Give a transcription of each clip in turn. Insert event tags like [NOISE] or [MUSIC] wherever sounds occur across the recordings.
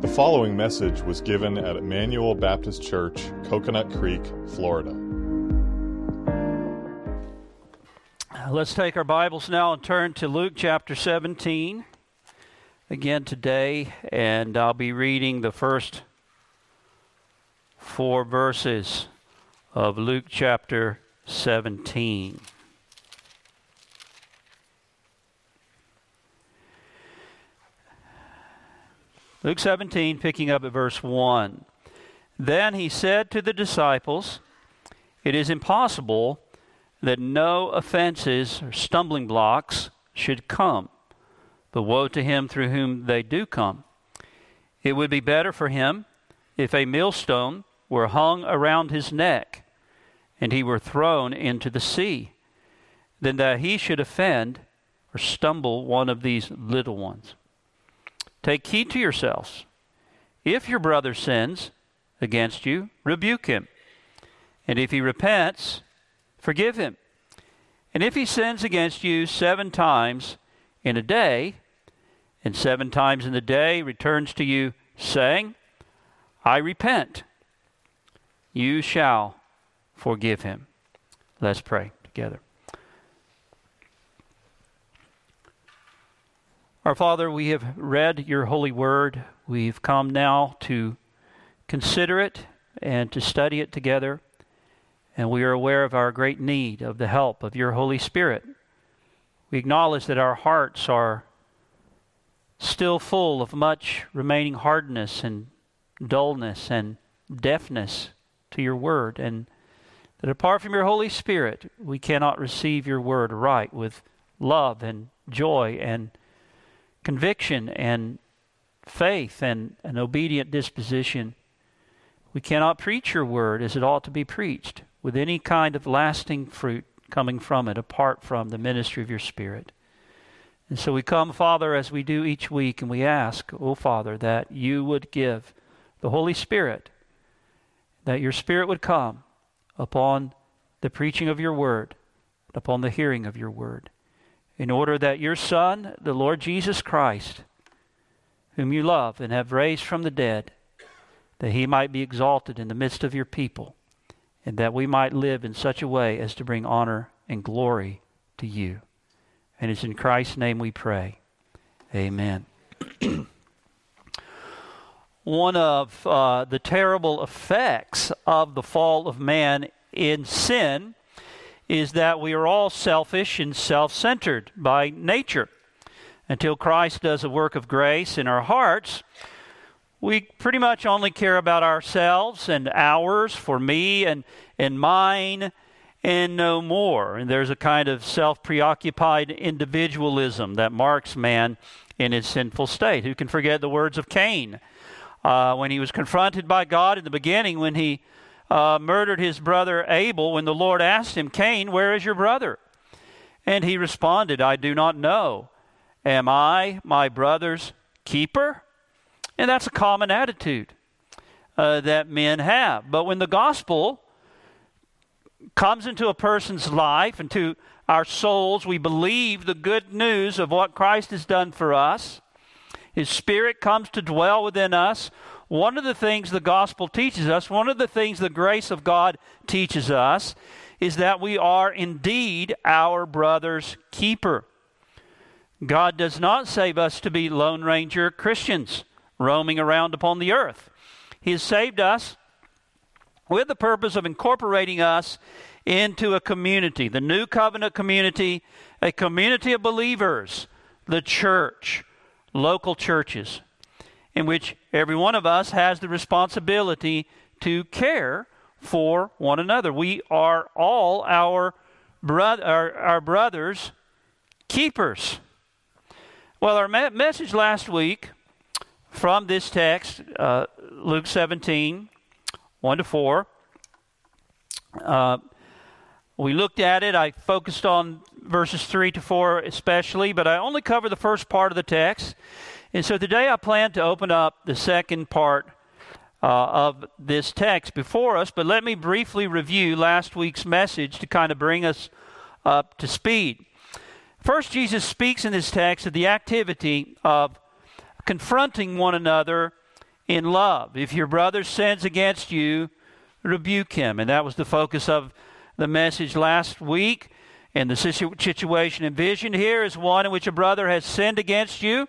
The following message was given at Emmanuel Baptist Church, Coconut Creek, Florida. Uh, let's take our Bibles now and turn to Luke chapter 17 again today, and I'll be reading the first four verses of Luke chapter 17. Luke 17, picking up at verse 1. Then he said to the disciples, It is impossible that no offenses or stumbling blocks should come, but woe to him through whom they do come. It would be better for him if a millstone were hung around his neck and he were thrown into the sea, than that he should offend or stumble one of these little ones. Take heed to yourselves. If your brother sins against you, rebuke him. And if he repents, forgive him. And if he sins against you seven times in a day, and seven times in the day returns to you, saying, I repent, you shall forgive him. Let's pray together. Our Father, we have read your holy word. We've come now to consider it and to study it together. And we are aware of our great need of the help of your Holy Spirit. We acknowledge that our hearts are still full of much remaining hardness and dullness and deafness to your word, and that apart from your Holy Spirit, we cannot receive your word right with love and joy and conviction and faith and an obedient disposition. We cannot preach your word as it ought to be preached with any kind of lasting fruit coming from it apart from the ministry of your Spirit. And so we come, Father, as we do each week, and we ask, O oh, Father, that you would give the Holy Spirit, that your Spirit would come upon the preaching of your word, upon the hearing of your word in order that your Son, the Lord Jesus Christ, whom you love and have raised from the dead, that he might be exalted in the midst of your people, and that we might live in such a way as to bring honor and glory to you. And it's in Christ's name we pray. Amen. [CLEARS THROAT] One of uh, the terrible effects of the fall of man in sin is that we are all selfish and self centered by nature. Until Christ does a work of grace in our hearts, we pretty much only care about ourselves and ours for me and, and mine and no more. And there's a kind of self preoccupied individualism that marks man in his sinful state. Who can forget the words of Cain uh, when he was confronted by God in the beginning when he uh, murdered his brother Abel when the Lord asked him, Cain, where is your brother? And he responded, I do not know. Am I my brother's keeper? And that's a common attitude uh, that men have. But when the gospel comes into a person's life, into our souls, we believe the good news of what Christ has done for us. His Spirit comes to dwell within us. One of the things the gospel teaches us, one of the things the grace of God teaches us, is that we are indeed our brother's keeper. God does not save us to be Lone Ranger Christians roaming around upon the earth. He has saved us with the purpose of incorporating us into a community, the new covenant community, a community of believers, the church, local churches in which every one of us has the responsibility to care for one another. We are all our, bro- our, our brothers' keepers. Well, our me- message last week from this text, uh, Luke 17, 1 to 4, uh, we looked at it. I focused on verses 3 to 4 especially, but I only covered the first part of the text. And so today I plan to open up the second part uh, of this text before us, but let me briefly review last week's message to kind of bring us up to speed. First, Jesus speaks in this text of the activity of confronting one another in love. If your brother sins against you, rebuke him. And that was the focus of the message last week. And the situation envisioned here is one in which a brother has sinned against you.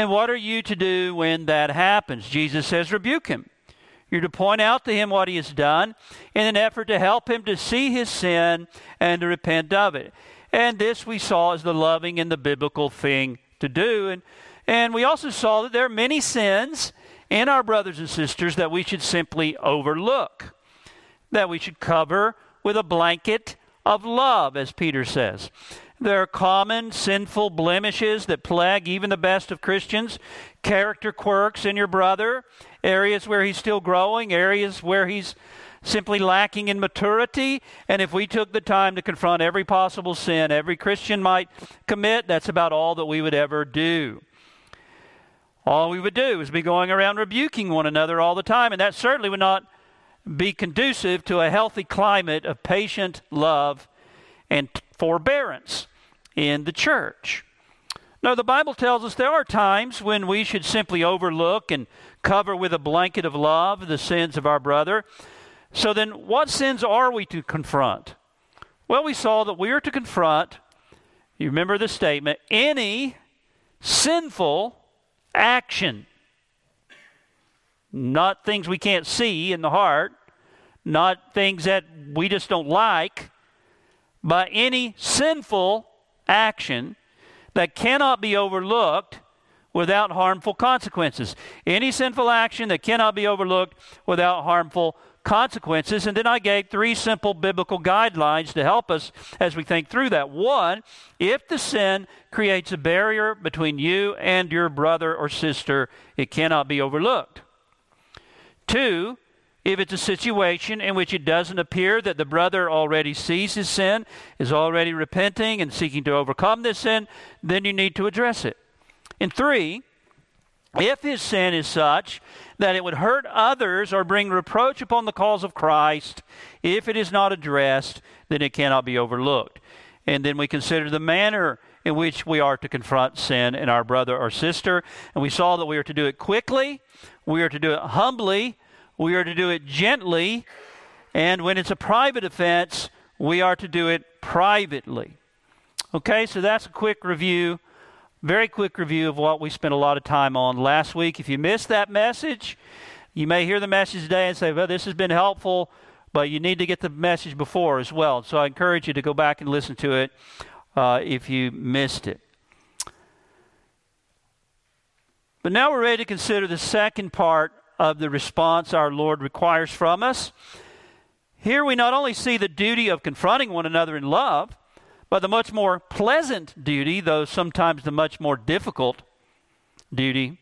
And what are you to do when that happens? Jesus says, rebuke him. You're to point out to him what he has done in an effort to help him to see his sin and to repent of it. And this we saw as the loving and the biblical thing to do. And, and we also saw that there are many sins in our brothers and sisters that we should simply overlook, that we should cover with a blanket of love, as Peter says. There are common sinful blemishes that plague even the best of Christians, character quirks in your brother, areas where he's still growing, areas where he's simply lacking in maturity. And if we took the time to confront every possible sin every Christian might commit, that's about all that we would ever do. All we would do is be going around rebuking one another all the time, and that certainly would not be conducive to a healthy climate of patient love and forbearance in the church. No, the Bible tells us there are times when we should simply overlook and cover with a blanket of love the sins of our brother. So then, what sins are we to confront? Well, we saw that we are to confront, you remember the statement, any sinful action. Not things we can't see in the heart, not things that we just don't like, but any sinful action that cannot be overlooked without harmful consequences. Any sinful action that cannot be overlooked without harmful consequences. And then I gave three simple biblical guidelines to help us as we think through that. One, if the sin creates a barrier between you and your brother or sister, it cannot be overlooked. Two, if it's a situation in which it doesn't appear that the brother already sees his sin, is already repenting and seeking to overcome this sin, then you need to address it. And three, if his sin is such that it would hurt others or bring reproach upon the cause of Christ, if it is not addressed, then it cannot be overlooked. And then we consider the manner in which we are to confront sin in our brother or sister. And we saw that we are to do it quickly, we are to do it humbly, we are to do it gently, and when it's a private offense, we are to do it privately. Okay, so that's a quick review, very quick review of what we spent a lot of time on last week. If you missed that message, you may hear the message today and say, well, this has been helpful, but you need to get the message before as well. So I encourage you to go back and listen to it uh, if you missed it. But now we're ready to consider the second part of the response our Lord requires from us. Here we not only see the duty of confronting one another in love, but the much more pleasant duty, though sometimes the much more difficult duty,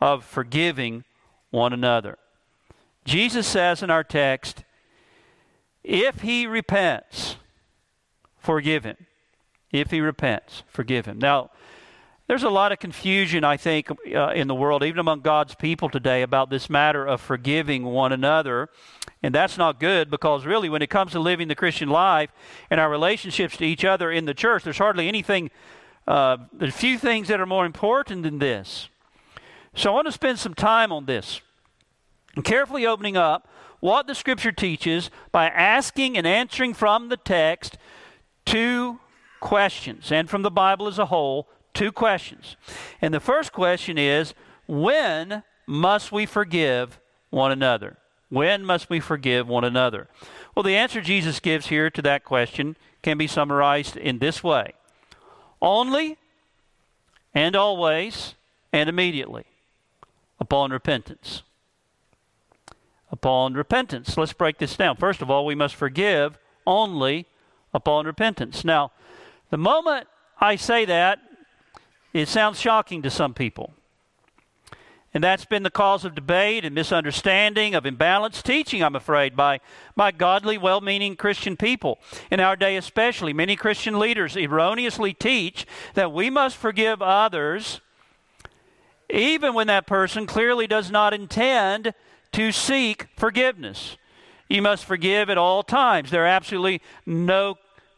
of forgiving one another. Jesus says in our text, if he repents, forgive him. If he repents, forgive him. Now, there's a lot of confusion, I think, uh, in the world, even among God's people today, about this matter of forgiving one another. And that's not good because, really, when it comes to living the Christian life and our relationships to each other in the church, there's hardly anything, uh, there's few things that are more important than this. So I want to spend some time on this carefully opening up what the Scripture teaches by asking and answering from the text two questions, and from the Bible as a whole two questions. And the first question is when must we forgive one another? When must we forgive one another? Well, the answer Jesus gives here to that question can be summarized in this way only and always and immediately upon repentance. Upon repentance. Let's break this down. First of all, we must forgive only upon repentance. Now, the moment I say that, it sounds shocking to some people. And that's been the cause of debate and misunderstanding, of imbalanced teaching, I'm afraid, by, by godly, well meaning Christian people. In our day, especially, many Christian leaders erroneously teach that we must forgive others even when that person clearly does not intend to seek forgiveness. You must forgive at all times. There are absolutely no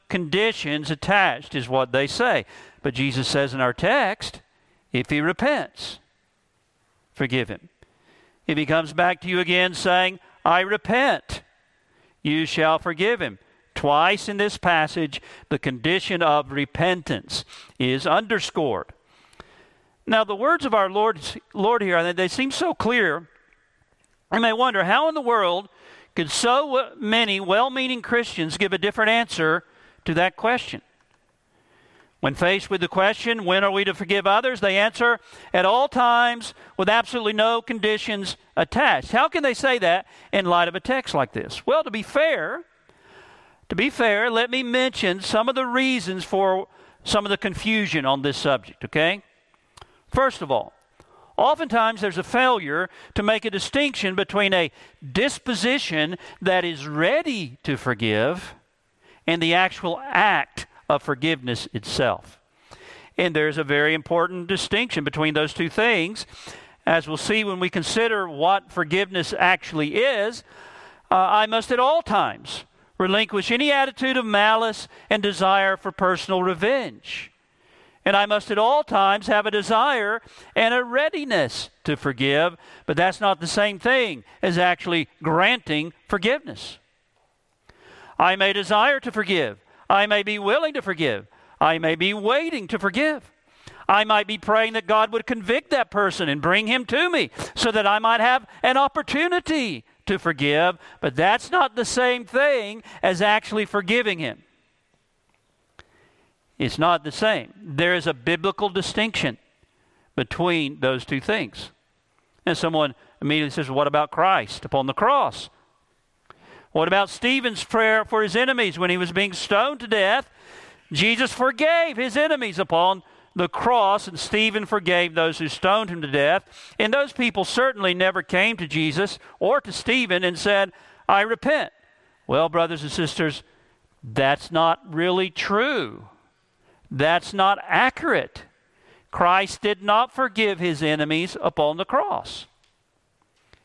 conditions attached, is what they say. But Jesus says in our text, if he repents, forgive him. if he comes back to you again saying, I repent, you shall forgive him. Twice in this passage, the condition of repentance is underscored. Now, the words of our Lord, Lord here, they seem so clear. I may wonder how in the world could so many well meaning Christians give a different answer to that question? When faced with the question, when are we to forgive others, they answer, at all times with absolutely no conditions attached. How can they say that in light of a text like this? Well, to be fair, to be fair, let me mention some of the reasons for some of the confusion on this subject, okay? First of all, oftentimes there's a failure to make a distinction between a disposition that is ready to forgive and the actual act of forgiveness itself. And there's a very important distinction between those two things. As we'll see when we consider what forgiveness actually is, uh, I must at all times relinquish any attitude of malice and desire for personal revenge. And I must at all times have a desire and a readiness to forgive, but that's not the same thing as actually granting forgiveness. I may desire to forgive, I may be willing to forgive. I may be waiting to forgive. I might be praying that God would convict that person and bring him to me so that I might have an opportunity to forgive, but that's not the same thing as actually forgiving him. It's not the same. There is a biblical distinction between those two things. And someone immediately says, What about Christ upon the cross? What about Stephen's prayer for his enemies when he was being stoned to death? Jesus forgave his enemies upon the cross, and Stephen forgave those who stoned him to death. And those people certainly never came to Jesus or to Stephen and said, I repent. Well, brothers and sisters, that's not really true. That's not accurate. Christ did not forgive his enemies upon the cross.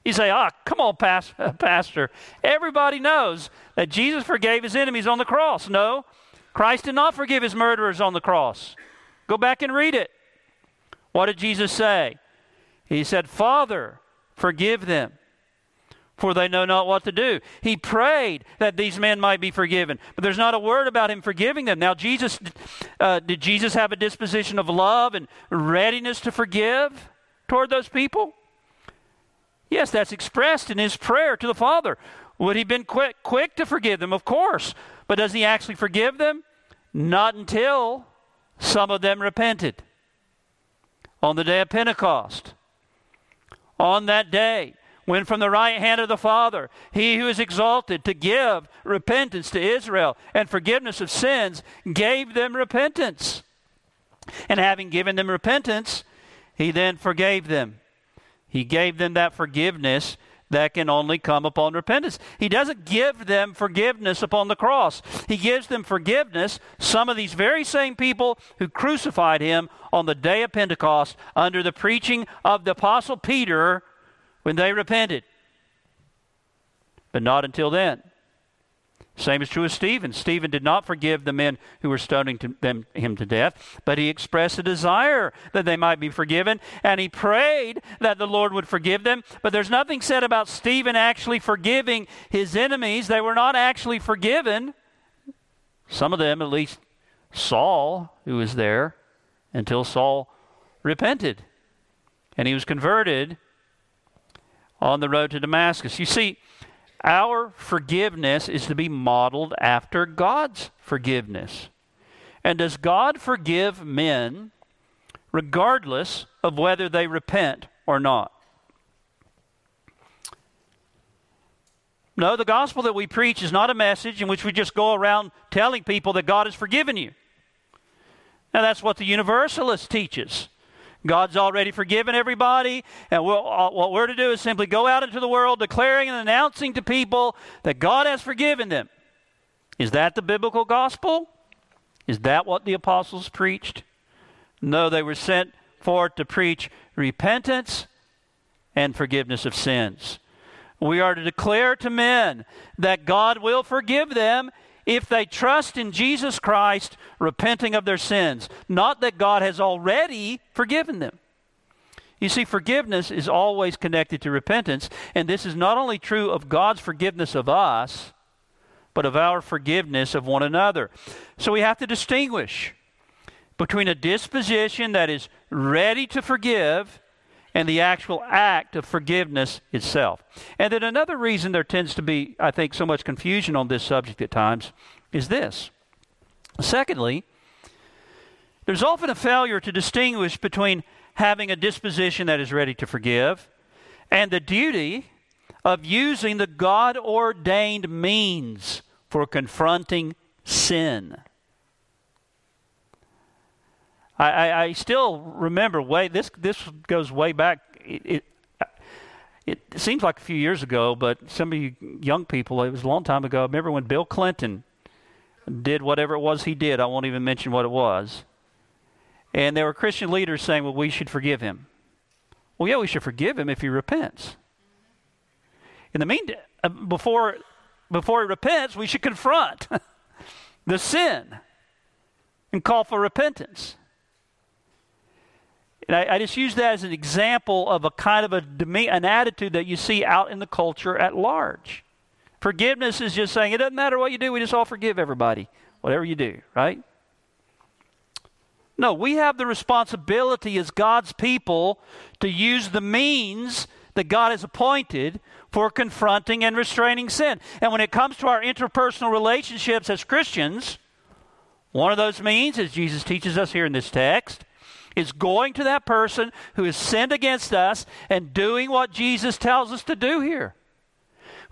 You say, ah, come on, [LAUGHS] Pastor. Everybody knows that Jesus forgave his enemies on the cross. No, Christ did not forgive his murderers on the cross. Go back and read it. What did Jesus say? He said, Father, forgive them, for they know not what to do. He prayed that these men might be forgiven, but there's not a word about him forgiving them. Now, Jesus, uh, did Jesus have a disposition of love and readiness to forgive toward those people? Yes, that's expressed in his prayer to the Father. Would he have been quick quick to forgive them? Of course. But does he actually forgive them? Not until some of them repented. On the day of Pentecost. On that day, when from the right hand of the Father, he who is exalted to give repentance to Israel and forgiveness of sins, gave them repentance. And having given them repentance, he then forgave them. He gave them that forgiveness that can only come upon repentance. He doesn't give them forgiveness upon the cross. He gives them forgiveness, some of these very same people who crucified him on the day of Pentecost under the preaching of the Apostle Peter when they repented. But not until then. Same is true of Stephen. Stephen did not forgive the men who were stoning to them, him to death, but he expressed a desire that they might be forgiven, and he prayed that the Lord would forgive them. But there's nothing said about Stephen actually forgiving his enemies. They were not actually forgiven. Some of them, at least Saul, who was there, until Saul repented and he was converted on the road to Damascus. You see, our forgiveness is to be modeled after God's forgiveness. And does God forgive men regardless of whether they repent or not? No, the gospel that we preach is not a message in which we just go around telling people that God has forgiven you. Now, that's what the universalist teaches. God's already forgiven everybody, and we'll, uh, what we're to do is simply go out into the world declaring and announcing to people that God has forgiven them. Is that the biblical gospel? Is that what the apostles preached? No, they were sent forth to preach repentance and forgiveness of sins. We are to declare to men that God will forgive them if they trust in Jesus Christ, repenting of their sins. Not that God has already forgiven them. You see, forgiveness is always connected to repentance, and this is not only true of God's forgiveness of us, but of our forgiveness of one another. So we have to distinguish between a disposition that is ready to forgive and the actual act of forgiveness itself. And then another reason there tends to be, I think, so much confusion on this subject at times is this. Secondly, there's often a failure to distinguish between having a disposition that is ready to forgive and the duty of using the God ordained means for confronting sin. I, I, I, still remember way this this goes way back. It, it, it seems like a few years ago, but some of you young people, it was a long time ago. I remember when Bill Clinton did whatever it was he did. I won't even mention what it was. And there were Christian leaders saying, well, we should forgive him. Well, yeah, we should forgive him if he repents. In the meantime, uh, before, before he repents, we should confront [LAUGHS] the sin and call for repentance. And I, I, just use that as an example of a kind of a an attitude that you see out in the culture at large. Forgiveness is just saying it doesn't matter what you do, we just all forgive everybody, whatever you do, right? No, we have the responsibility as God's people to use the means that God has appointed for confronting and restraining sin. And when it comes to our interpersonal relationships as Christians, one of those means, as Jesus teaches us here in this text, is going to that person who has sinned against us and doing what Jesus tells us to do here.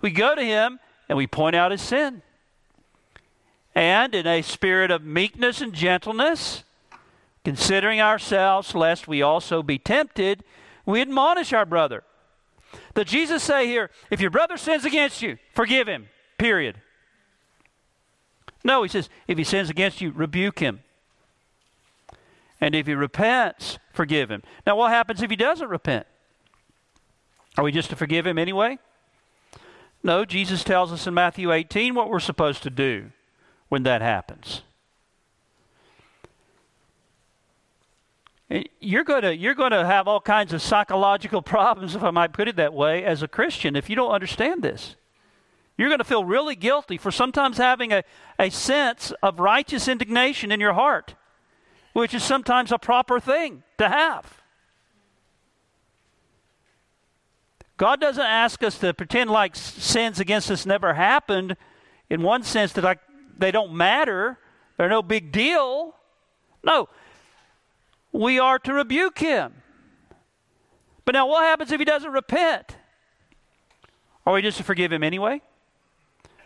We go to him and we point out his sin. And in a spirit of meekness and gentleness, considering ourselves lest we also be tempted, we admonish our brother. Does Jesus say here, if your brother sins against you, forgive him, period? No, he says, if he sins against you, rebuke him. And if he repents, forgive him. Now, what happens if he doesn't repent? Are we just to forgive him anyway? No, Jesus tells us in Matthew 18 what we're supposed to do when that happens. You're going to you're going to have all kinds of psychological [LAUGHS] problems, if I might put it that way, as a Christian if you don't understand this. You're going to feel really guilty for sometimes having a, a sense of righteous indignation in your heart, which is sometimes a proper thing to have. God doesn't ask us to pretend like sins against us never happened in one sense that like they don't matter, they're no big deal. No, we are to rebuke him. But now, what happens if he doesn't repent? Are we just to forgive him anyway?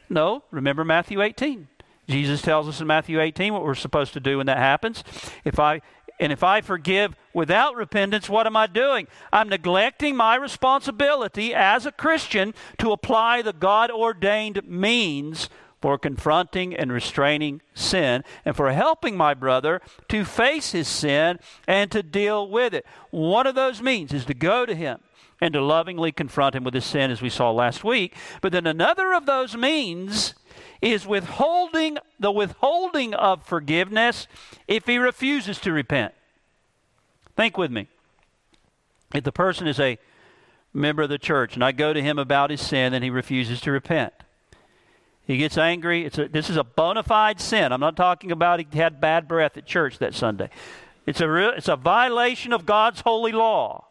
No. Remember Matthew 18. Jesus tells us in Matthew 18 what we're supposed to do when that happens. If I and if I forgive without repentance, what am I doing? I'm neglecting my responsibility as a Christian to apply the God ordained means for confronting and restraining sin and for helping my brother to face his sin and to deal with it. One of those means is to go to him and to lovingly confront him with his sin, as we saw last week. But then another of those means is withholding the withholding of forgiveness if he refuses to repent. Think with me. If the person is a member of the church and I go to him about his sin and he refuses to repent, he gets angry. A, this is a bona fide sin. I'm not talking about he had bad breath at church that Sunday. It's a, real, it's a violation of God's holy law.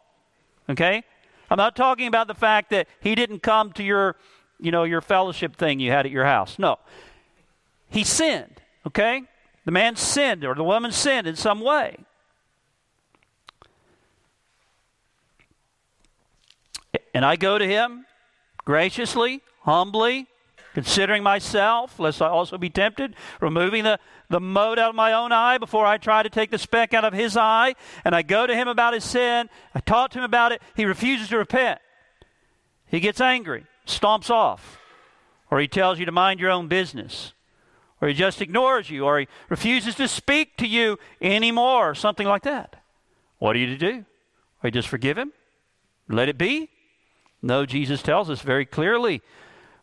Okay? I'm not talking about the fact that he didn't come to your, you know, your fellowship thing you had at your house. No. He sinned. Okay? The man sinned or the woman sinned in some way. And I go to him graciously, humbly, considering myself, lest I also be tempted, removing the, the mote out of my own eye before I try to take the speck out of his eye, and I go to him about his sin, I talk to him about it, he refuses to repent. He gets angry, stomps off, or he tells you to mind your own business, or he just ignores you, or he refuses to speak to you anymore, or something like that. What are you to do? Are you just forgive him? Let it be? No, Jesus tells us very clearly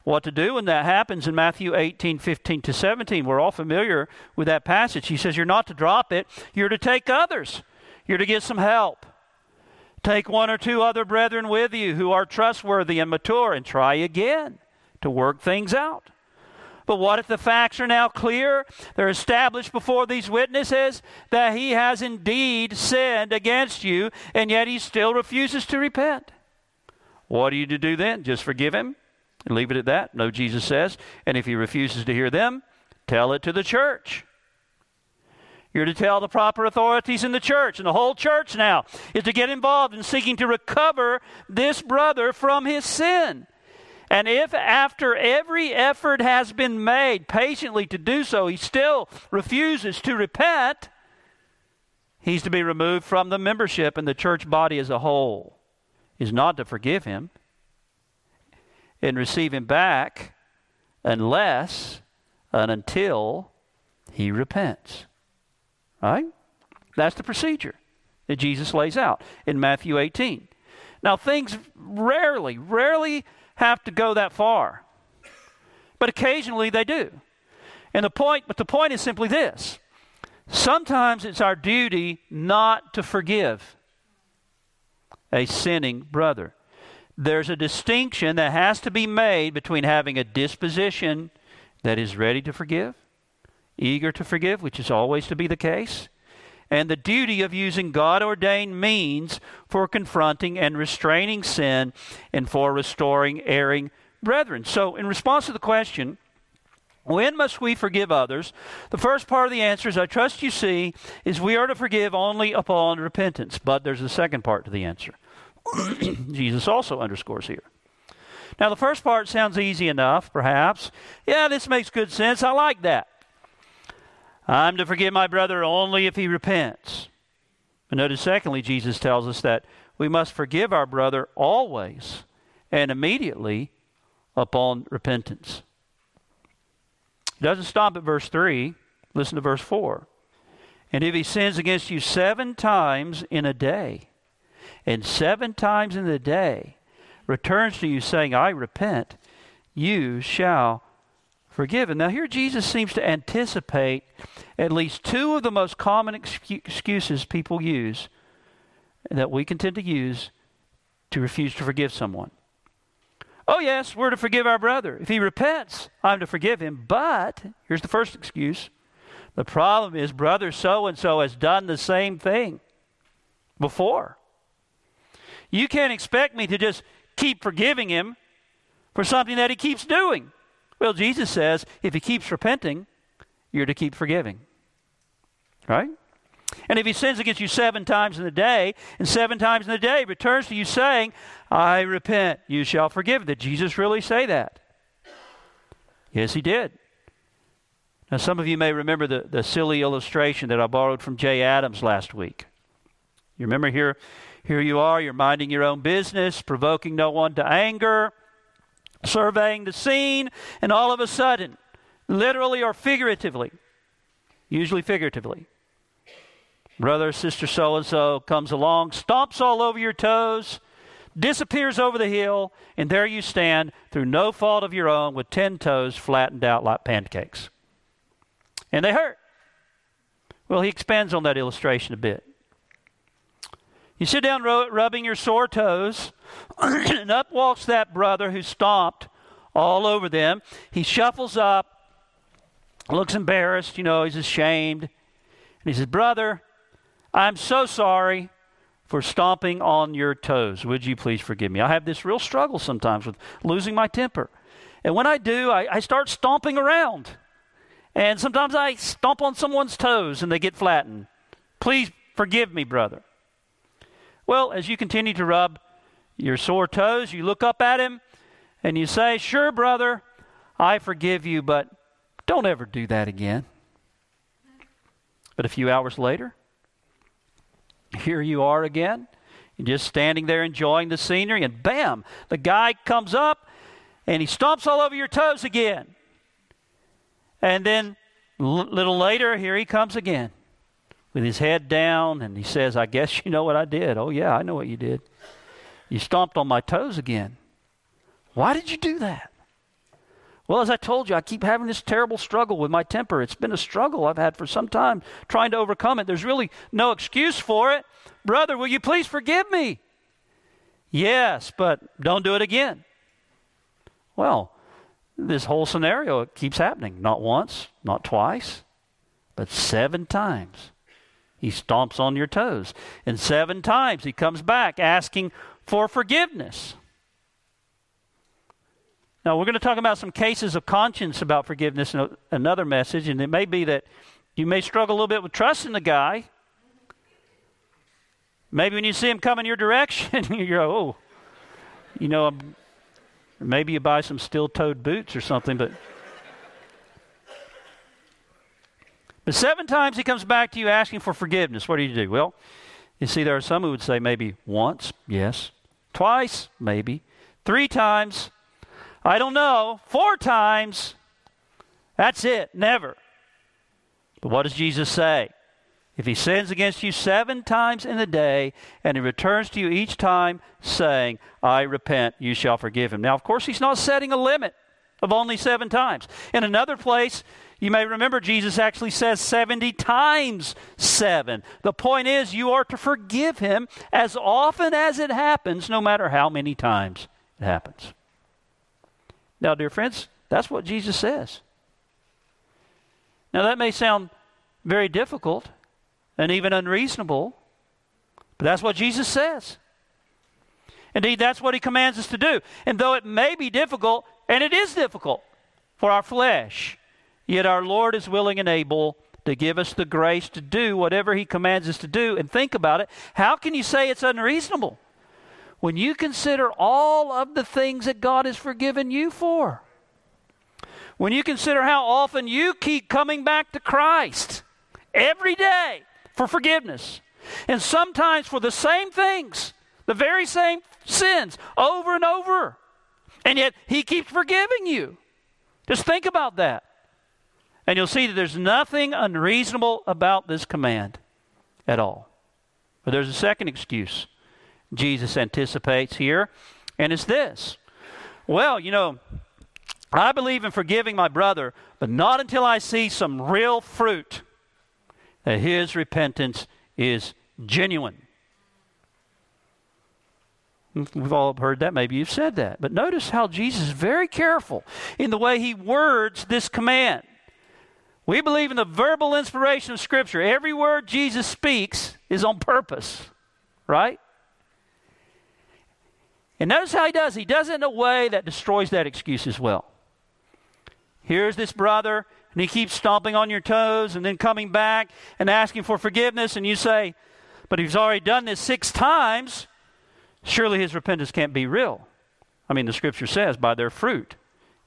what to do when that happens in Matthew 18, 15 to 17. We're all familiar with that passage. He says, You're not to drop it, you're to take others, you're to get some help. Take one or two other brethren with you who are trustworthy and mature and try again to work things out. But what if the facts are now clear? They're established before these witnesses that he has indeed sinned against you, and yet he still refuses to repent. What are you to do then? Just forgive him and leave it at that? No, Jesus says. And if he refuses to hear them, tell it to the church. You're to tell the proper authorities in the church, and the whole church now is to get involved in seeking to recover this brother from his sin. And if after every effort has been made patiently to do so, he still refuses to repent, he's to be removed from the membership, and the church body as a whole is not to forgive him and receive him back unless and until he repents. Right? That's the procedure that Jesus lays out in Matthew 18. Now, things rarely, rarely have to go that far, but occasionally they do. And the point, but the point is simply this sometimes it's our duty not to forgive a sinning brother. There's a distinction that has to be made between having a disposition that is ready to forgive eager to forgive, which is always to be the case, and the duty of using God ordained means for confronting and restraining sin and for restoring erring brethren. So, in response to the question, when must we forgive others? The first part of the answer, as I trust you see, is we are to forgive only upon repentance. But there's a second part to the answer. [CLEARS THROAT] Jesus also underscores here. Now, the first part sounds easy enough, perhaps. Yeah, this makes good sense. I like that. I'm to forgive my brother only if he repents. But notice, secondly, Jesus tells us that we must forgive our brother always and immediately upon repentance. It doesn't stop at verse 3. Listen to verse 4. And if he sins against you seven times in a day, and seven times in the day returns to you saying, I repent, you shall forgiven. Now, here Jesus seems to anticipate at least two of the most common excuses people use that we can tend to use to refuse to forgive someone. Oh, yes, we're to forgive our brother. If he repents, I'm to forgive him. But here's the first excuse the problem is, brother so and so has done the same thing before. You can't expect me to just keep forgiving him for something that he keeps doing. Well, Jesus says if he keeps repenting, you're to keep forgiving. Right? And if he sins against you seven times in the day, and seven times in the day returns to you saying, I repent, you shall forgive. Did Jesus really say that? Yes, he did. Now, some of you may remember the, the silly illustration that I borrowed from Jay Adams last week. You remember here, here you are, you're minding your own business, provoking no one to anger surveying the scene, and all of a sudden, literally or figuratively, usually figuratively, brother, sister so and so comes along, stomps all over your toes, disappears over the hill, and there you stand through no fault of your own with 10 toes flattened out like pancakes. And they hurt. Well, he expands on that illustration a bit. You sit down rubbing your sore toes, [CLEARS THROAT] and up walks that brother who stomped all over them. He shuffles up, looks embarrassed, you know, he's ashamed. And he says, Brother, I'm so sorry for stomping on your toes. Would you please forgive me? I have this real struggle sometimes with losing my temper. And when I do, I, I start stomping around. And sometimes I stomp on someone's toes and they get flattened. Please forgive me, brother. Well, as you continue to rub your sore toes, you look up at him and you say, Sure, brother, I forgive you, but don't ever do that again. But a few hours later, here you are again. Just standing there enjoying the scenery, and bam, the guy comes up and he stomps all over your toes again. And then a little later, here he comes again with his head down, and he says, I guess you know what I did. Oh, yeah, I know what you did. You stomped on my toes again. Why did you do that? Well, as I told you, I keep having this terrible struggle with my temper. It's been a struggle I've had for some time trying to overcome it. There's really no excuse for it. Brother, will you please forgive me? Yes, but don't do it again. Well, this whole scenario keeps happening. Not once, not twice, but seven times. He stomps on your toes. And seven times he comes back asking for forgiveness. Now, we're going to talk about some cases of conscience about forgiveness in another message, and it may be that you may struggle a little bit with trusting the guy. Maybe when you see him coming your direction, [LAUGHS] you're, oh, you know, maybe you buy some steel toed boots or something, but. But seven times he comes back to you asking for forgiveness. What do you do? Well, you see, there are some who would say maybe once, yes. Twice, maybe. Three times, I don't know. Four times, that's it. Never. But what does Jesus say? If he sins against you seven times in the day, and he returns to you each time saying, I repent, you shall forgive him. Now, of course, he's not setting a limit of only seven times. In another place, you may remember Jesus actually says 70 times seven. The point is, you are to forgive him as often as it happens, no matter how many times it happens. Now, dear friends, that's what Jesus says. Now, that may sound very difficult and even unreasonable, but that's what Jesus says. Indeed, that's what he commands us to do. And though it may be difficult, and it is difficult for our flesh, yet our Lord is willing and able to give us the grace to do whatever he commands us to do. And think about it how can you say it's unreasonable when you consider all of the things that God has forgiven you for? When you consider how often you keep coming back to Christ every day for forgiveness, and sometimes for the same things, the very same sins, over and over, and yet He keeps forgiving you. Just think about that. And you'll see that there's nothing unreasonable about this command at all. But there's a second excuse Jesus anticipates here, and it's this. Well, you know, I believe in forgiving my brother, but not until I see some real fruit that his repentance is genuine. We've all heard that. Maybe you've said that. But notice how Jesus is very careful in the way he words this command. We believe in the verbal inspiration of Scripture. Every word Jesus speaks is on purpose, right? And notice how he does. He does it in a way that destroys that excuse as well. Here's this brother, and he keeps stomping on your toes and then coming back and asking for forgiveness, and you say, But he's already done this six times. Surely his repentance can't be real. I mean, the scripture says, By their fruit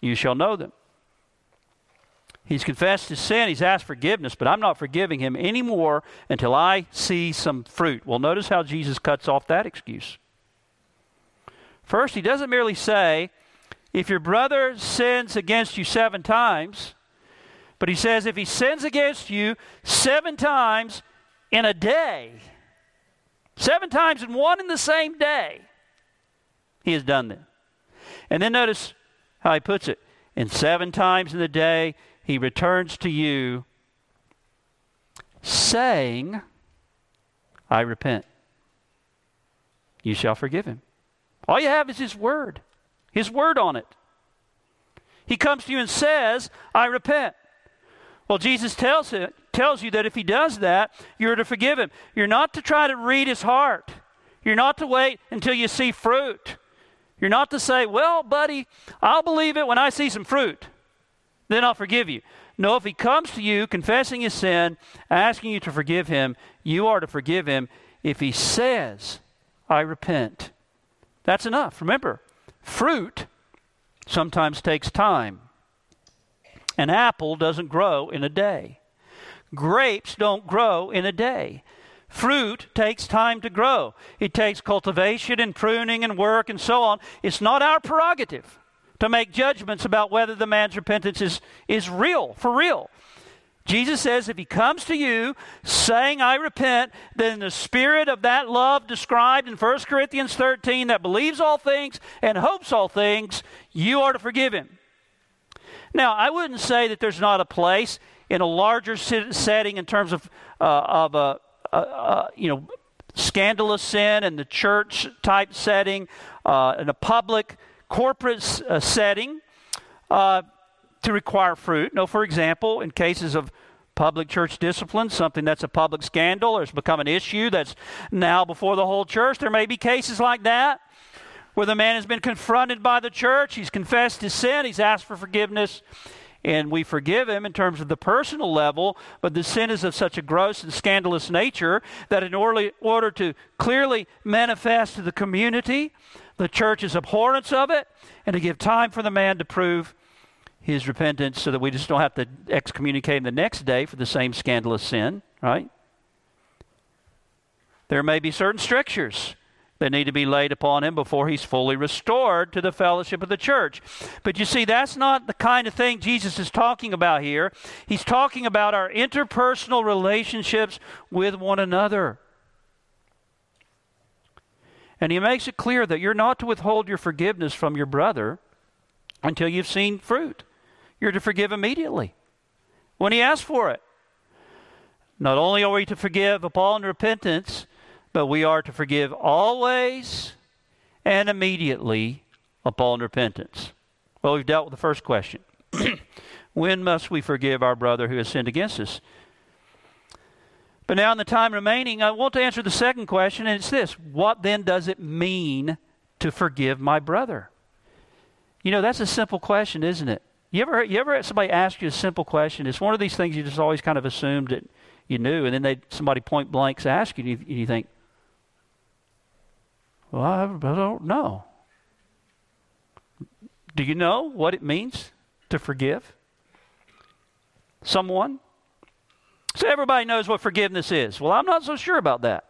you shall know them. He's confessed his sin, he's asked forgiveness, but I'm not forgiving him anymore until I see some fruit. Well, notice how Jesus cuts off that excuse. First, he doesn't merely say, if your brother sins against you seven times, but he says if he sins against you seven times in a day, seven times in one and the same day, he has done that. And then notice how he puts it. And seven times in the day, he returns to you saying, I repent. You shall forgive him. All you have is his word. His word on it. He comes to you and says, I repent. Well, Jesus tells, it, tells you that if he does that, you're to forgive him. You're not to try to read his heart. You're not to wait until you see fruit. You're not to say, Well, buddy, I'll believe it when I see some fruit. Then I'll forgive you. No, if he comes to you confessing his sin, asking you to forgive him, you are to forgive him. If he says, I repent, that's enough. Remember, Fruit sometimes takes time. An apple doesn't grow in a day. Grapes don't grow in a day. Fruit takes time to grow. It takes cultivation and pruning and work and so on. It's not our prerogative to make judgments about whether the man's repentance is, is real, for real. Jesus says, if he comes to you saying, I repent, then the spirit of that love described in 1 Corinthians 13 that believes all things and hopes all things, you are to forgive him. Now, I wouldn't say that there's not a place in a larger setting in terms of, uh, of uh, uh, uh, you know, scandalous sin in the church type setting, uh, in a public corporate uh, setting, uh, to require fruit. No, for example, in cases of public church discipline, something that's a public scandal or has become an issue that's now before the whole church, there may be cases like that where the man has been confronted by the church, he's confessed his sin, he's asked for forgiveness, and we forgive him in terms of the personal level, but the sin is of such a gross and scandalous nature that in order, order to clearly manifest to the community the church's abhorrence of it, and to give time for the man to prove his repentance so that we just don't have to excommunicate him the next day for the same scandalous sin, right? There may be certain strictures that need to be laid upon him before he's fully restored to the fellowship of the church. But you see, that's not the kind of thing Jesus is talking about here. He's talking about our interpersonal relationships with one another. And he makes it clear that you're not to withhold your forgiveness from your brother until you've seen fruit. You're to forgive immediately when he asks for it. Not only are we to forgive upon repentance, but we are to forgive always and immediately upon repentance. Well, we've dealt with the first question. [CLEARS THROAT] when must we forgive our brother who has sinned against us? But now, in the time remaining, I want to answer the second question, and it's this What then does it mean to forgive my brother? You know, that's a simple question, isn't it? You ever, you ever had somebody ask you a simple question? It's one of these things you just always kind of assumed that you knew, and then they somebody point blanks ask you, and you, and you think, well, I, I don't know. Do you know what it means to forgive someone? So everybody knows what forgiveness is. Well, I'm not so sure about that.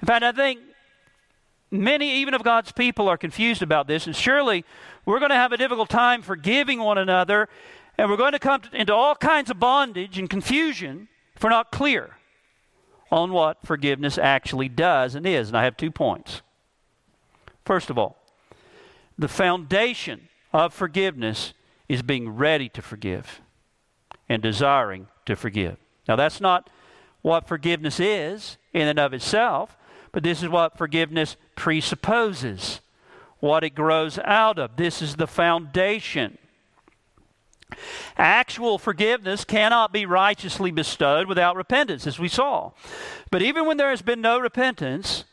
In fact, I think many, even of God's people, are confused about this, and surely we're going to have a difficult time forgiving one another, and we're going to come into all kinds of bondage and confusion if we're not clear on what forgiveness actually does and is. And I have two points. First of all, the foundation of forgiveness is being ready to forgive and desiring to forgive. Now, that's not what forgiveness is in and of itself, but this is what forgiveness presupposes, what it grows out of. This is the foundation. Actual forgiveness cannot be righteously bestowed without repentance, as we saw. But even when there has been no repentance,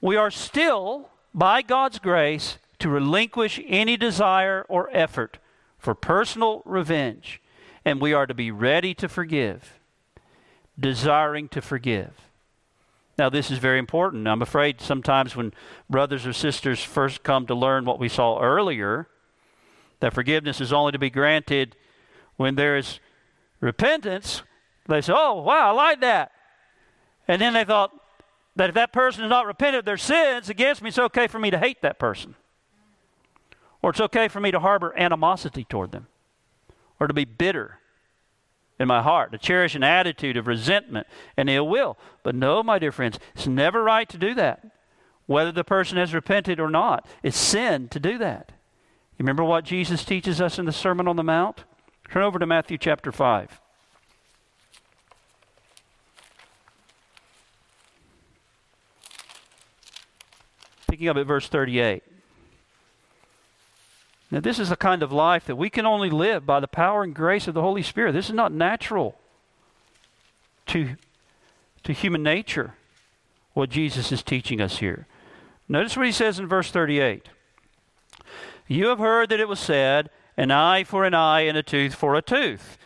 we are still, by God's grace, to relinquish any desire or effort for personal revenge. And we are to be ready to forgive, desiring to forgive. Now, this is very important. I'm afraid sometimes when brothers or sisters first come to learn what we saw earlier, that forgiveness is only to be granted when there is repentance, they say, Oh, wow, I like that. And then they thought that if that person has not repented of their sins against me, it's okay for me to hate that person. Or it's okay for me to harbor animosity toward them. Or to be bitter in my heart, to cherish an attitude of resentment and ill will. But no, my dear friends, it's never right to do that, whether the person has repented or not. It's sin to do that. You remember what Jesus teaches us in the Sermon on the Mount? Turn over to Matthew chapter 5. Picking up at verse 38. Now, this is the kind of life that we can only live by the power and grace of the Holy Spirit. This is not natural to, to human nature, what Jesus is teaching us here. Notice what he says in verse 38. You have heard that it was said, an eye for an eye and a tooth for a tooth.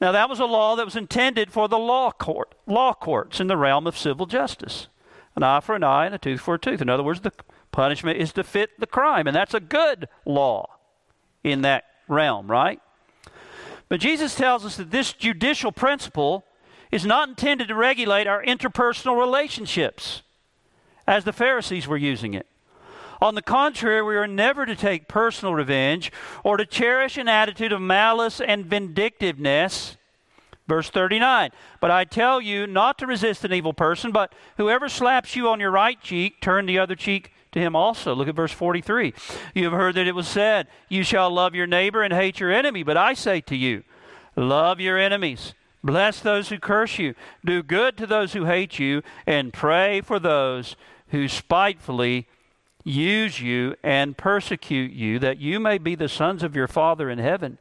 Now that was a law that was intended for the law court, law courts in the realm of civil justice. An eye for an eye and a tooth for a tooth. In other words, the punishment is to fit the crime, and that's a good law in that realm, right? But Jesus tells us that this judicial principle is not intended to regulate our interpersonal relationships as the Pharisees were using it. On the contrary, we are never to take personal revenge or to cherish an attitude of malice and vindictiveness. Verse 39 But I tell you not to resist an evil person, but whoever slaps you on your right cheek, turn the other cheek to him also. Look at verse 43. You have heard that it was said, You shall love your neighbor and hate your enemy. But I say to you, love your enemies. Bless those who curse you. Do good to those who hate you, and pray for those who spitefully use you and persecute you, that you may be the sons of your Father in heaven.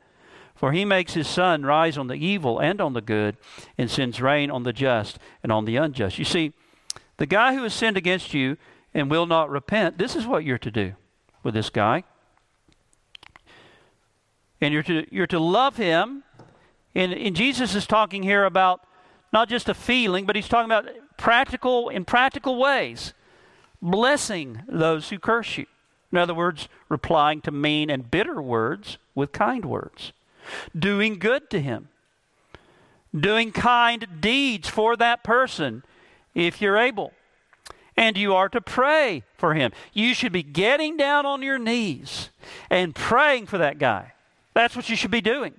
For he makes his sun rise on the evil and on the good, and sends rain on the just and on the unjust. You see, the guy who has sinned against you and will not repent, this is what you're to do with this guy. And you're to, you're to love him. And, and Jesus is talking here about not just a feeling, but he's talking about practical, in practical ways, blessing those who curse you. In other words, replying to mean and bitter words with kind words, doing good to him, doing kind deeds for that person if you're able. And you are to pray for him. You should be getting down on your knees and praying for that guy. That's what you should be doing.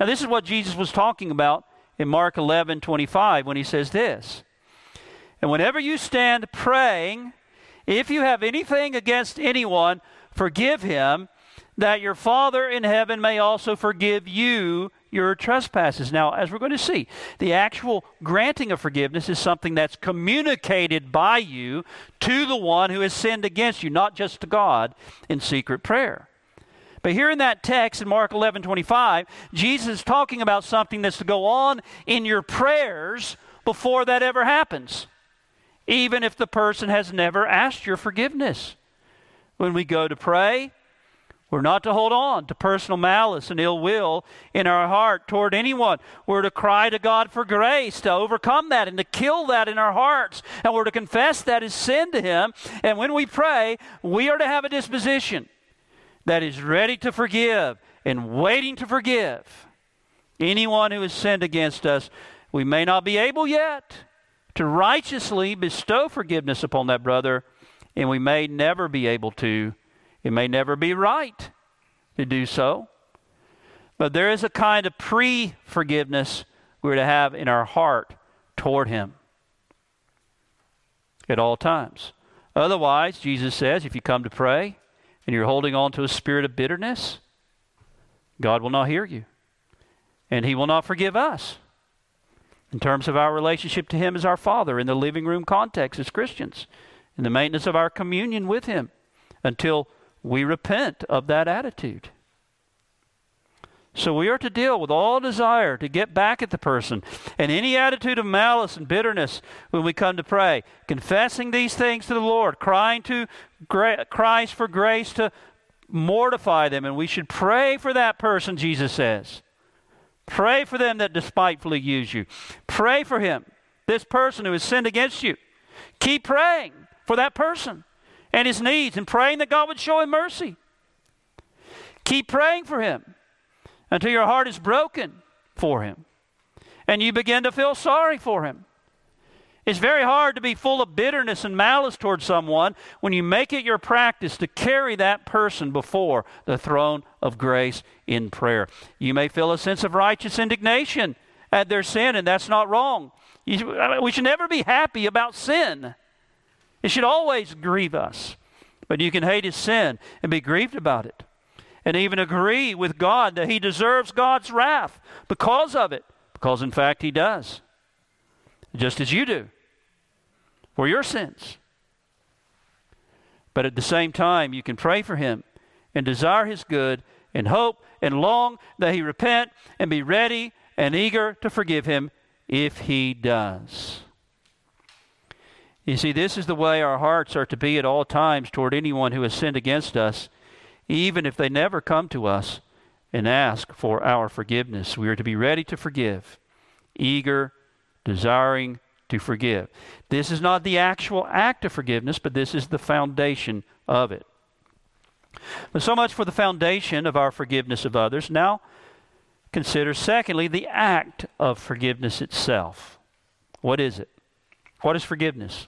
Now, this is what Jesus was talking about in Mark 11 25 when he says this. And whenever you stand praying, if you have anything against anyone, forgive him, that your Father in heaven may also forgive you your trespasses. Now, as we're going to see, the actual granting of forgiveness is something that's communicated by you to the one who has sinned against you, not just to God in secret prayer. But here in that text in Mark 11 25, Jesus is talking about something that's to go on in your prayers before that ever happens, even if the person has never asked your forgiveness. When we go to pray, we're not to hold on to personal malice and ill will in our heart toward anyone. We're to cry to God for grace to overcome that and to kill that in our hearts. And we're to confess that as sin to Him. And when we pray, we are to have a disposition that is ready to forgive and waiting to forgive anyone who has sinned against us. We may not be able yet to righteously bestow forgiveness upon that brother, and we may never be able to. It may never be right to do so. But there is a kind of pre forgiveness we're to have in our heart toward him at all times. Otherwise, Jesus says, if you come to pray, and you're holding on to a spirit of bitterness, God will not hear you. And He will not forgive us. In terms of our relationship to Him as our Father, in the living room context as Christians, in the maintenance of our communion with Him, until we repent of that attitude. So we are to deal with all desire to get back at the person and any attitude of malice and bitterness when we come to pray, confessing these things to the Lord, crying to cries for grace to mortify them, and we should pray for that person, Jesus says. Pray for them that despitefully use you. Pray for him, this person who has sinned against you. Keep praying for that person and his needs and praying that God would show him mercy. Keep praying for him until your heart is broken for him and you begin to feel sorry for him. It's very hard to be full of bitterness and malice towards someone when you make it your practice to carry that person before the throne of grace in prayer. You may feel a sense of righteous indignation at their sin, and that's not wrong. You, we should never be happy about sin, it should always grieve us. But you can hate his sin and be grieved about it and even agree with God that he deserves God's wrath because of it, because in fact he does, just as you do for your sins. But at the same time, you can pray for him and desire his good and hope and long that he repent and be ready and eager to forgive him if he does. You see, this is the way our hearts are to be at all times toward anyone who has sinned against us even if they never come to us and ask for our forgiveness. We are to be ready to forgive, eager, desiring to forgive. This is not the actual act of forgiveness, but this is the foundation of it. But so much for the foundation of our forgiveness of others. Now, consider, secondly, the act of forgiveness itself. What is it? What is forgiveness?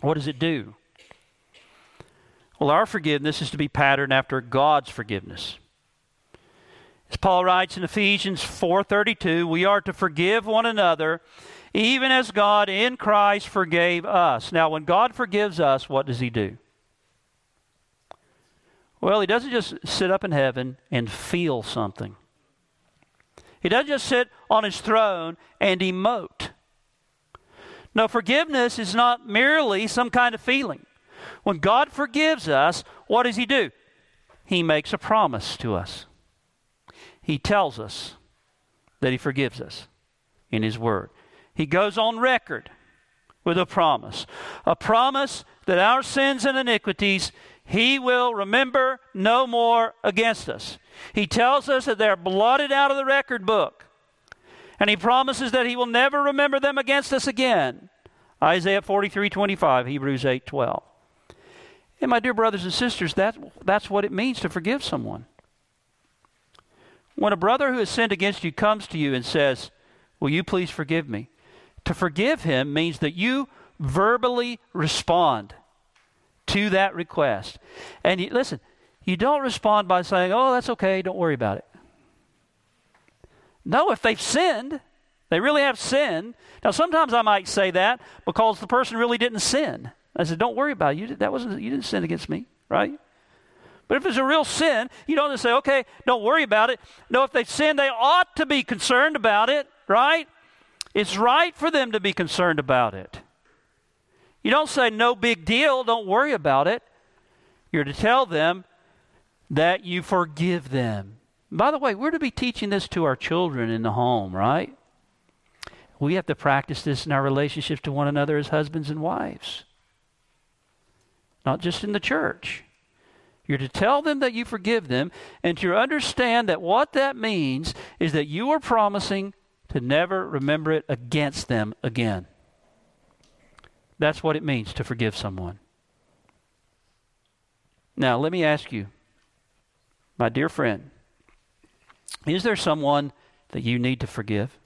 What does it do? Well, our forgiveness is to be patterned after God's forgiveness. As Paul writes in Ephesians 4:32, we are to forgive one another even as God in Christ forgave us. Now, when God forgives us, what does he do? Well, he doesn't just sit up in heaven and feel something. He doesn't just sit on his throne and emote. No, forgiveness is not merely some kind of feeling. When God forgives us, what does He do? He makes a promise to us. He tells us that He forgives us in His Word. He goes on record with a promise a promise that our sins and iniquities He will remember no more against us. He tells us that they're blotted out of the record book. And he promises that he will never remember them against us again. Isaiah 43 25, Hebrews 8 12. And my dear brothers and sisters, that, that's what it means to forgive someone. When a brother who has sinned against you comes to you and says, Will you please forgive me? To forgive him means that you verbally respond to that request. And you, listen, you don't respond by saying, Oh, that's okay, don't worry about it. No, if they've sinned, they really have sinned. Now, sometimes I might say that because the person really didn't sin. I said, "Don't worry about it. You, that wasn't you didn't sin against me, right?" But if it's a real sin, you don't just say, "Okay, don't worry about it." No, if they've sinned, they ought to be concerned about it, right? It's right for them to be concerned about it. You don't say, "No big deal. Don't worry about it." You're to tell them that you forgive them. By the way, we're to be teaching this to our children in the home, right? We have to practice this in our relationships to one another as husbands and wives, not just in the church. You're to tell them that you forgive them and to understand that what that means is that you are promising to never remember it against them again. That's what it means to forgive someone. Now, let me ask you, my dear friend, is there someone that you need to forgive?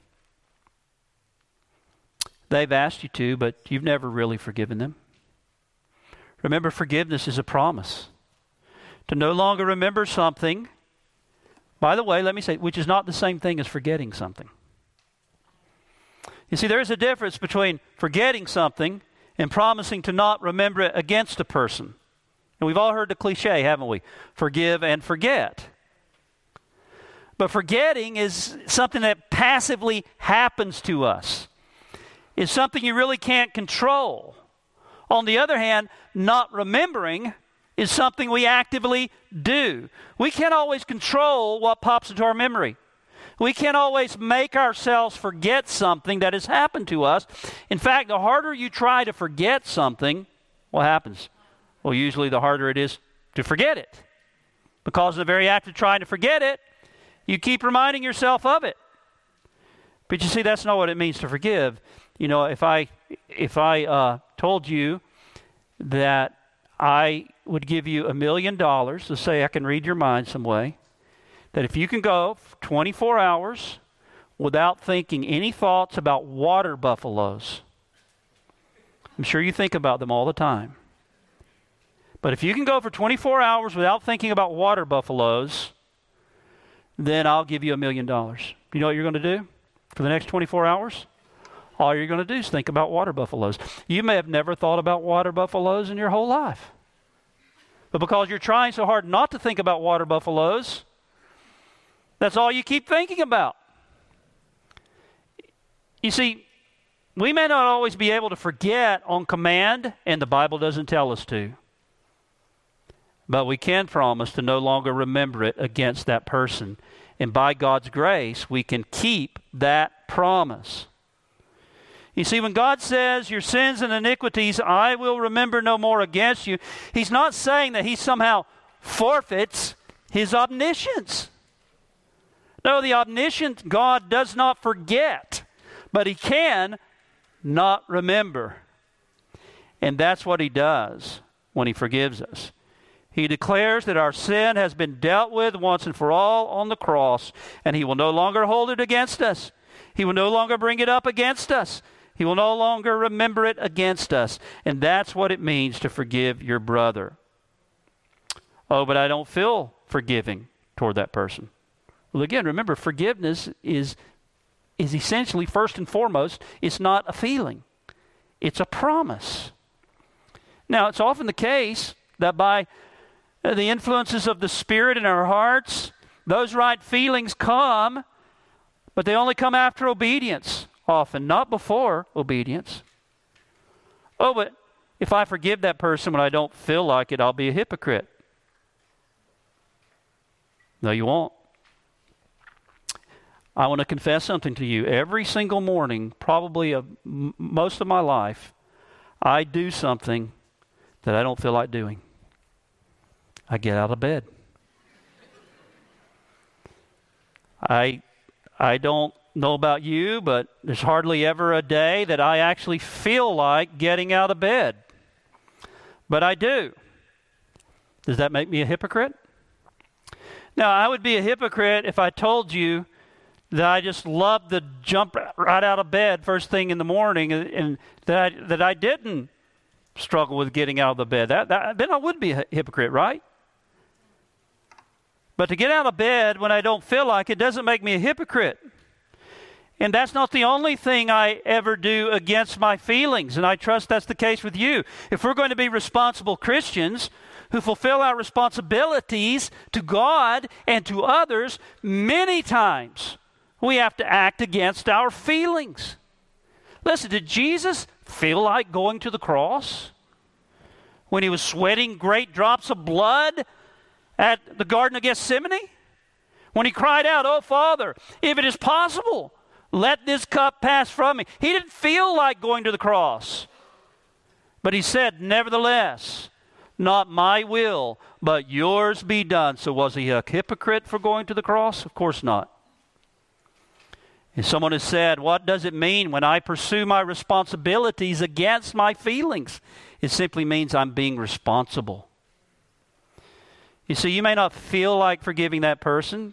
They've asked you to, but you've never really forgiven them. Remember, forgiveness is a promise. To no longer remember something, by the way, let me say, which is not the same thing as forgetting something. You see, there is a difference between forgetting something and promising to not remember it against a person. And we've all heard the cliche, haven't we? Forgive and forget. But forgetting is something that passively happens to us is something you really can't control. On the other hand, not remembering is something we actively do. We can't always control what pops into our memory. We can't always make ourselves forget something that has happened to us. In fact, the harder you try to forget something, what happens? Well, usually the harder it is to forget it. Because the very act of trying to forget it, you keep reminding yourself of it. But you see, that's not what it means to forgive you know, if I if I uh, told you that I would give you a million dollars to say I can read your mind some way, that if you can go 24 hours without thinking any thoughts about water buffaloes, I'm sure you think about them all the time. But if you can go for 24 hours without thinking about water buffaloes, then I'll give you a million dollars. You know what you're going to do for the next 24 hours? all you're going to do is think about water buffaloes. You may have never thought about water buffaloes in your whole life. But because you're trying so hard not to think about water buffaloes, that's all you keep thinking about. You see, we may not always be able to forget on command, and the Bible doesn't tell us to. But we can promise to no longer remember it against that person. And by God's grace, we can keep that promise. You see, when God says, Your sins and iniquities I will remember no more against you, He's not saying that He somehow forfeits His omniscience. No, the omniscient God does not forget, but He can not remember. And that's what He does when He forgives us. He declares that our sin has been dealt with once and for all on the cross, and He will no longer hold it against us. He will no longer bring it up against us. He will no longer remember it against us. And that's what it means to forgive your brother. Oh, but I don't feel forgiving toward that person. Well, again, remember, forgiveness is, is essentially, first and foremost, it's not a feeling, it's a promise. Now, it's often the case that by Uh, the influences of the Spirit in our hearts, those right feelings come But they only come after obedience often, not before obedience. Oh, but if I forgive that person when I don't feel like it, I'll be a hypocrite. No, you won't. I want to confess something to you. Every single morning, probably m- most of my life, I do something that I don't feel like doing. I get out of bed. I I don't know about you, but there's hardly ever a day that I actually feel like getting out of bed. But I do. Does that make me a hypocrite? Now, I would be a hypocrite if I told you that I just loved to jump right out of bed first thing in the morning and, and that, I, that I didn't struggle with getting out of the bed. That, that, then I would be a hypocrite, right? But to get out of bed when I don't feel like it doesn't make me a hypocrite. And that's not the only thing I ever do against my feelings, and I trust that's the case with you. If we're going to be responsible Christians who fulfill our responsibilities to God and to others, many times we have to act against our feelings. Listen, did Jesus feel like going to the cross? When he was sweating great drops of blood at the Garden of Gethsemane? When he cried out, Oh, Father, if it is possible, let this cup pass from me. He didn't feel like going to the cross. But he said, Nevertheless, not my will, but yours be done. So was he a hypocrite for going to the cross? Of course not. And someone has said, What does it mean when I pursue my responsibilities against my feelings? It simply means I'm being responsible. You see, you may not feel like forgiving that person,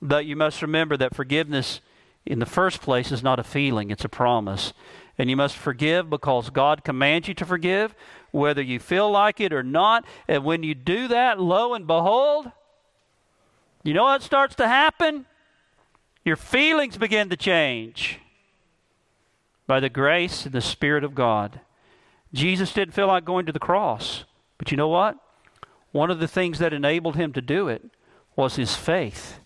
but you must remember that forgiveness, in the first place, is not a feeling, it's a promise. And you must forgive because God commands you to forgive, whether you feel like it or not. And when you do that, lo and behold, you know what starts to happen? Your feelings begin to change by the grace and the Spirit of God. Jesus didn't feel like going to the cross, but you know what? One of the things that enabled him to do it was his faith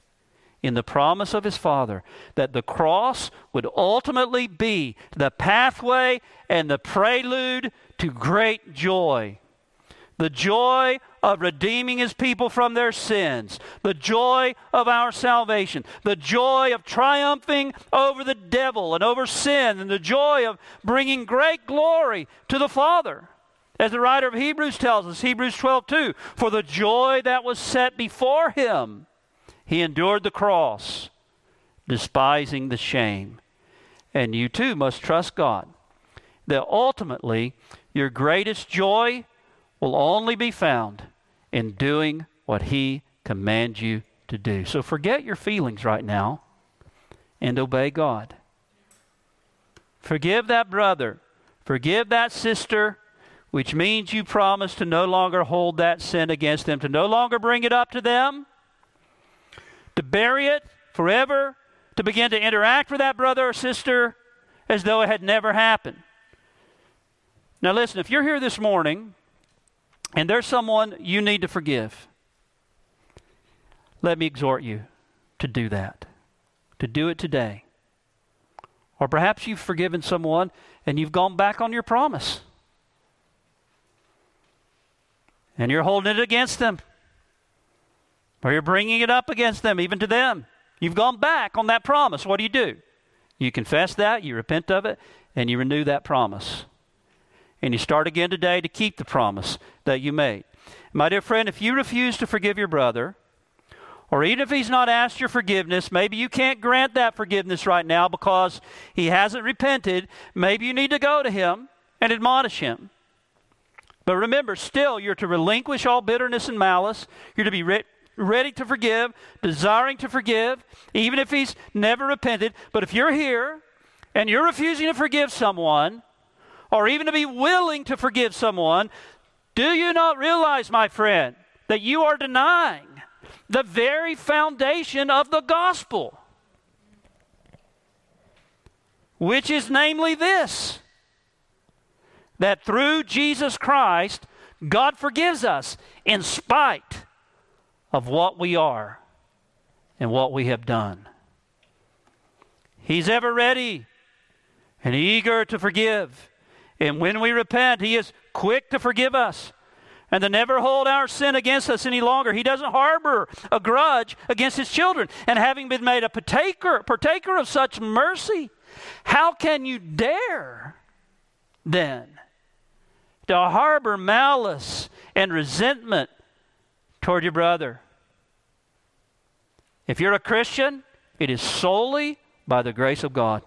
in the promise of his Father that the cross would ultimately be the pathway and the prelude to great joy. The joy of redeeming his people from their sins, the joy of our salvation, the joy of triumphing over the devil and over sin, and the joy of bringing great glory to the Father. As the writer of Hebrews tells us, Hebrews 12 2, for the joy that was set before him, he endured the cross, despising the shame. And you too must trust God that ultimately your greatest joy will only be found in doing what He commands you to do. So forget your feelings right now and obey God. Forgive that brother, forgive that sister, which means you promise to no longer hold that sin against them, to no longer bring it up to them, to bury it forever, to begin to interact with that brother or sister as though it had never happened. Now, listen, if you're here this morning and there's someone you need to forgive, let me exhort you to do that, to do it today. Or perhaps you've forgiven someone and you've gone back on your promise. And you're holding it against them. Or you're bringing it up against them, even to them. You've gone back on that promise. What do you do? You confess that, you repent of it, and you renew that promise and you start again today to keep the promise that you made. My dear friend, if you refuse to forgive your brother, or even if he's not asked your forgiveness, maybe you can't grant that forgiveness right now because he hasn't repented. Maybe you need to go to him and admonish him. But remember, still, you're to relinquish all bitterness and malice. You're to be re- ready to forgive, desiring to forgive, even if he's never repented. But if you're here and you're refusing to forgive someone, or even to be willing to forgive someone, do you not realize, my friend, that you are denying the very foundation of the gospel? Which is namely this that through Jesus Christ, God forgives us in spite of what we are and what we have done. He's ever ready and eager to forgive. And when we repent, He is quick to forgive us and to never hold our sin against us any longer. He doesn't harbor a grudge against His children. And having been made a partaker, partaker of such mercy, how can you dare then to harbor malice and resentment toward your brother? If you're a Christian, it is solely by the grace of God.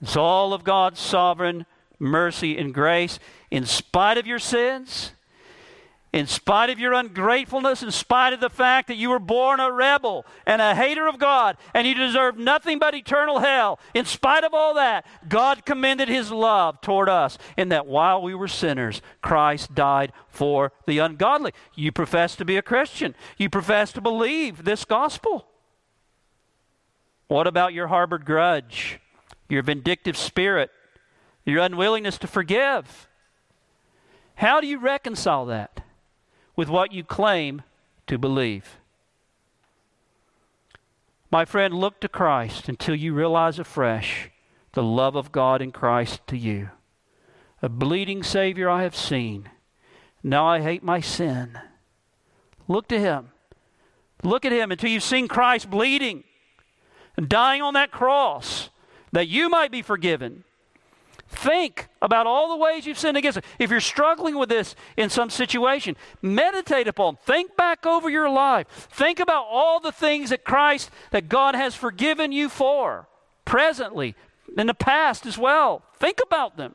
It's all of God's sovereign mercy and grace in spite of your sins, in spite of your ungratefulness, in spite of the fact that you were born a rebel and a hater of God and you deserve nothing but eternal hell. In spite of all that, God commended his love toward us in that while we were sinners, Christ died for the ungodly. You profess to be a Christian, you profess to believe this gospel. What about your harbored grudge, your vindictive spirit, your unwillingness to forgive? How do you reconcile that with what you claim to believe? My friend, look to Christ until you realize afresh the love of God in Christ to you. A bleeding Savior I have seen. Now I hate my sin. Look to Him. Look at Him until you've seen Christ bleeding and dying on that cross that you might be forgiven. Think about all the ways you've sinned against it. If you're struggling with this in some situation, meditate upon, think back over your life. Think about all the things that Christ, that God has forgiven you for, presently, in the past as well. Think about them.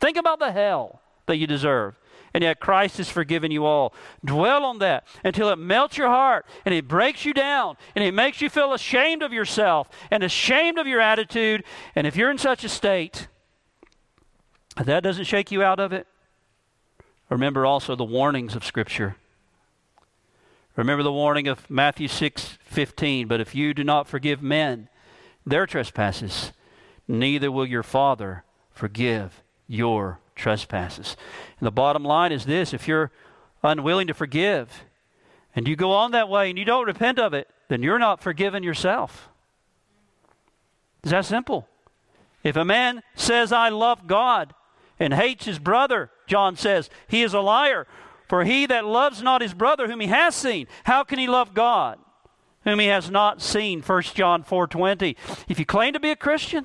Think about the hell that you deserve and yet Christ has forgiven you all. Dwell on that until it melts your heart and it breaks you down and it makes you feel ashamed of yourself and ashamed of your attitude. And if you're in such a state, that doesn't shake you out of it. Remember also the warnings of Scripture. Remember the warning of Matthew 6 15. But if you do not forgive men their trespasses, neither will your Father forgive your trespasses. And the bottom line is this if you're unwilling to forgive and you go on that way and you don't repent of it, then you're not forgiven yourself. It's that simple. If a man says, I love God, and hates his brother, John says, he is a liar. For he that loves not his brother whom he has seen, how can he love God whom he has not seen? 1 John 4:20. If you claim to be a Christian,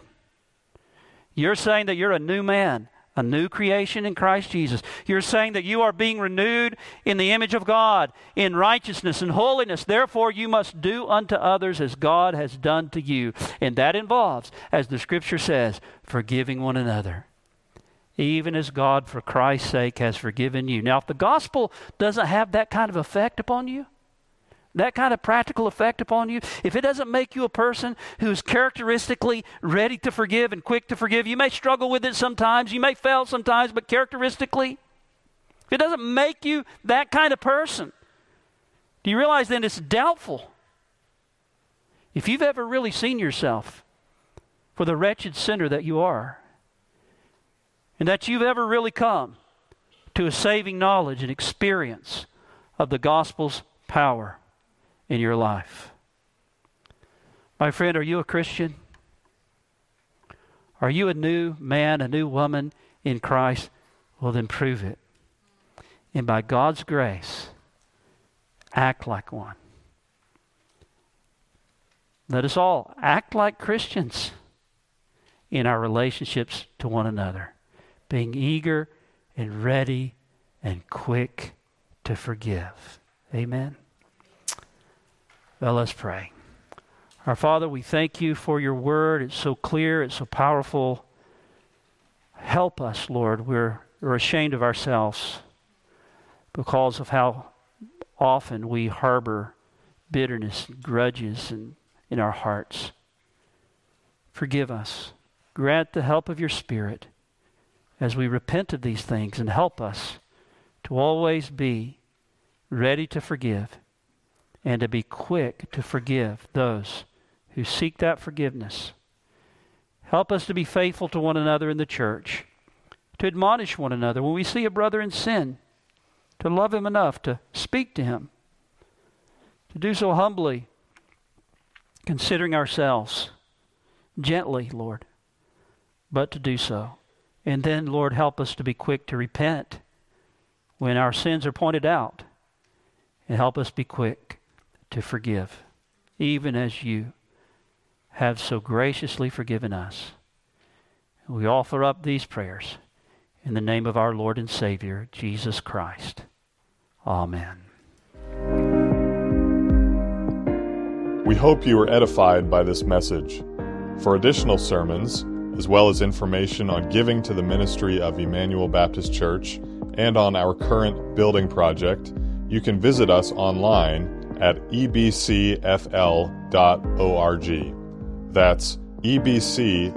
you're saying that you're a new man a new creation in Christ Jesus. You're saying that you are being renewed in the image of God, in righteousness and holiness. Therefore, you must do unto others as God has done to you. And that involves, as the scripture says, forgiving one another. Even as God, for Christ's sake, has forgiven you. Now, if the gospel doesn't have that kind of effect upon you, that kind of practical effect upon you, if it doesn't make you a person who's characteristically ready to forgive and quick to forgive, you may struggle with it sometimes, you may fail sometimes, but characteristically, if it doesn't make you that kind of person, do you realize then it's doubtful if you've ever really seen yourself for the wretched sinner that you are, and that you've ever really come to a saving knowledge and experience of the gospel's power in your life. My friend, are you a Christian? Are you a new man, a new woman in Christ? Well, then prove it. And by God's grace, act like one. Let us all act like Christians in our relationships to one another, being eager and ready and quick to forgive. Amen. Well, let's pray. Our Father, we thank you for your word. It's so clear, it's so powerful. Help us, Lord. We're, we're ashamed of ourselves because of how often we harbor bitterness and grudges in, in our hearts. Forgive us. Grant the help of your Spirit as we repent of these things and help us to always be ready to forgive and to be quick to forgive those who seek that forgiveness. Help us to be faithful to one another in the church, to admonish one another when we see a brother in sin, to love him enough to speak to him, to do so humbly, considering ourselves, gently, Lord, but to do so. And then, Lord, help us to be quick to repent when our sins are pointed out. And help us be quick to forgive, even as you have so graciously forgiven us. We offer up these prayers in the name of our Lord and Savior, Jesus Christ. Amen. We hope you were edified by this message. For additional sermons, as well as information on giving to the ministry of Emmanuel Baptist Church and on our current building project, you can visit us online at ebcfl.org. That's ebcfl.org.